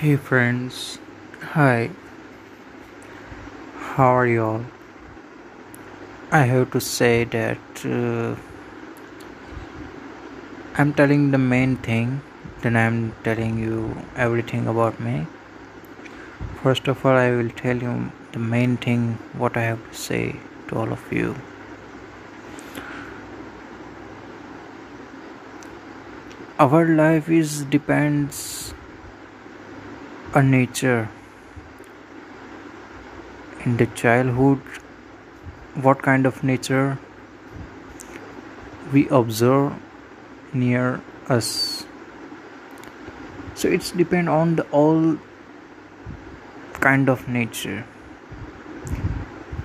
Hey friends, hi, how are you all? I have to say that uh, I'm telling the main thing, then I'm telling you everything about me. First of all, I will tell you the main thing what I have to say to all of you. Our life is depends on nature. In the childhood, what kind of nature we observe near us. So it's depend on the all kind of nature.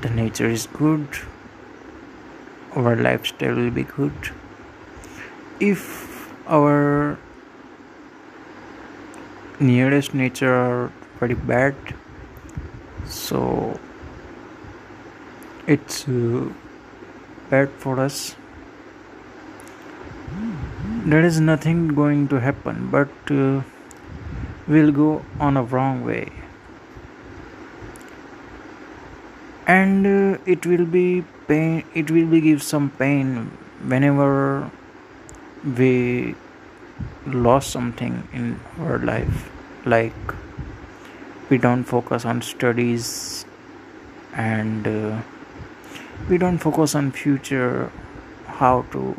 The nature is good. Our lifestyle will be good. If our nearest nature are very bad. So it's uh, bad for us. There is nothing going to happen but uh, we'll go on a wrong way. And uh, it will be pain it will be give some pain whenever we lost something in our life. Like we don't focus on studies and uh, we don't focus on future how to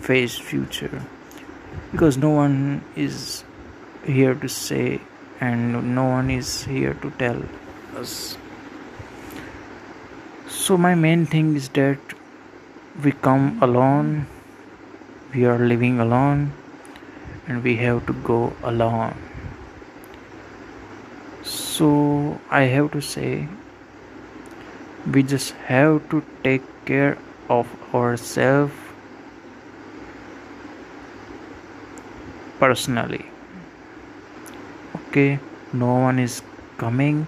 face future. Because no one is here to say and no one is here to tell us. So my main thing is that we come alone. We are living alone and we have to go alone so i have to say we just have to take care of ourselves personally. Okay no one is coming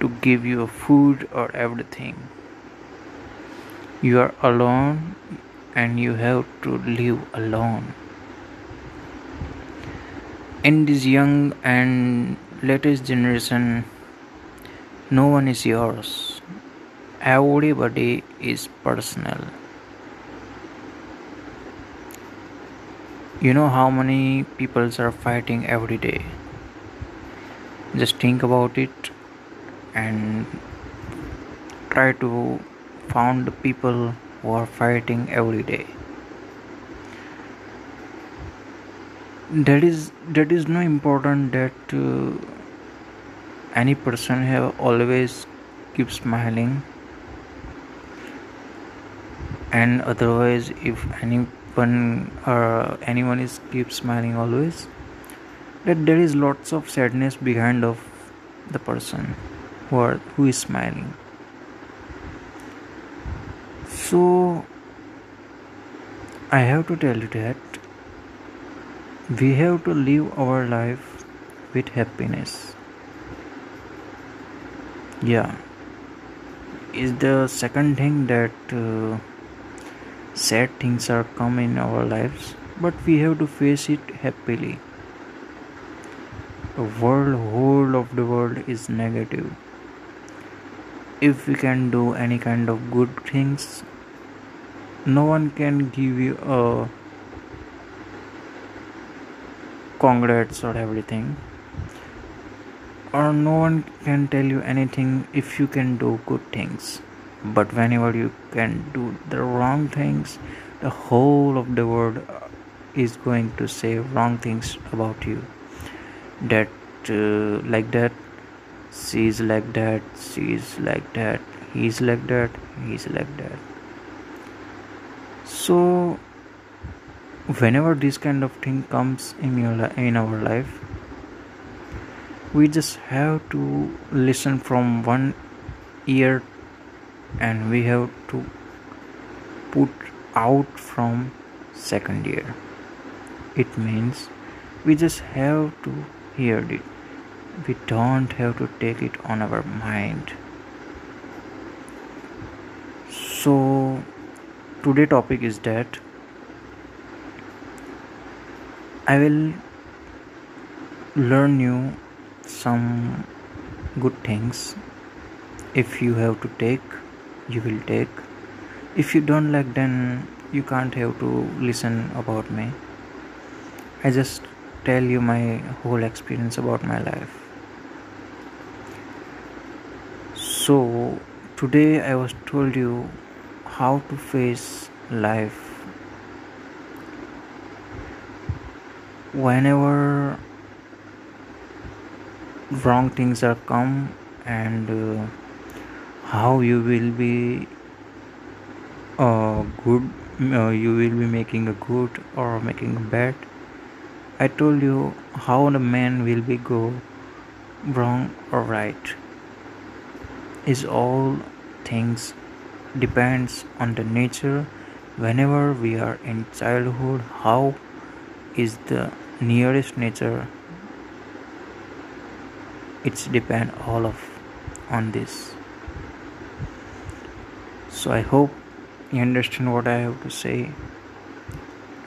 to give you food or everything. You are alone and you have to live alone in this young and latest generation. No one is yours. Everybody is personal. You know how many people are fighting every day? Just think about it and try to find the people who are fighting every day that is that is no important that uh, any person have always keep smiling. And otherwise if anyone or anyone is keep smiling always that there is lots of sadness behind of the person who are who is smiling. So i have to tell you that we have to live our life with happiness. Yeah. Is the second thing that uh, sad things are come in our lives but we have to face it happily. The world whole of the world is negative. If we can do any kind of good things no one can give you a congrats or everything. Or no one can tell you anything if you can do good things. But whenever you can do the wrong things the whole of the world is going to say wrong things about you. That uh, like that she's like that she's like that he's like that he's like that. So whenever this kind of thing comes in your in our life we just have to listen from one ear and we have to put out from second ear. It means we just have to hear it. We don't have to take it on our mind. So today topic is that i will learn you some good things. If you have to take you will take. If you don't like then you can't have to listen about me. I just tell you my whole experience about my life. So today i was told you how to face life whenever wrong things are come and uh, how you will be uh, good uh, you will be making a good or making a bad i told you how the man will be go wrong or right. Is all things depends on the nature. Whenever we are in childhood how is the nearest nature. It's depend all of on this. So i hope you understand what i have to say.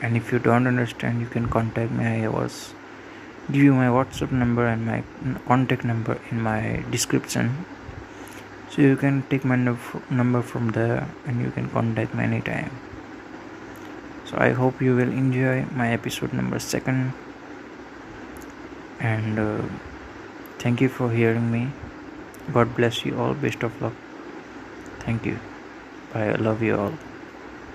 And if you don't understand you can contact me. I was give you my whatsapp number and my contact number in my description. So you can take my number from there and you can contact me anytime. So i hope you will enjoy my episode number second and uh, Thank you for hearing me. God bless you all. Best of luck. Thank you. Bye. I love you all.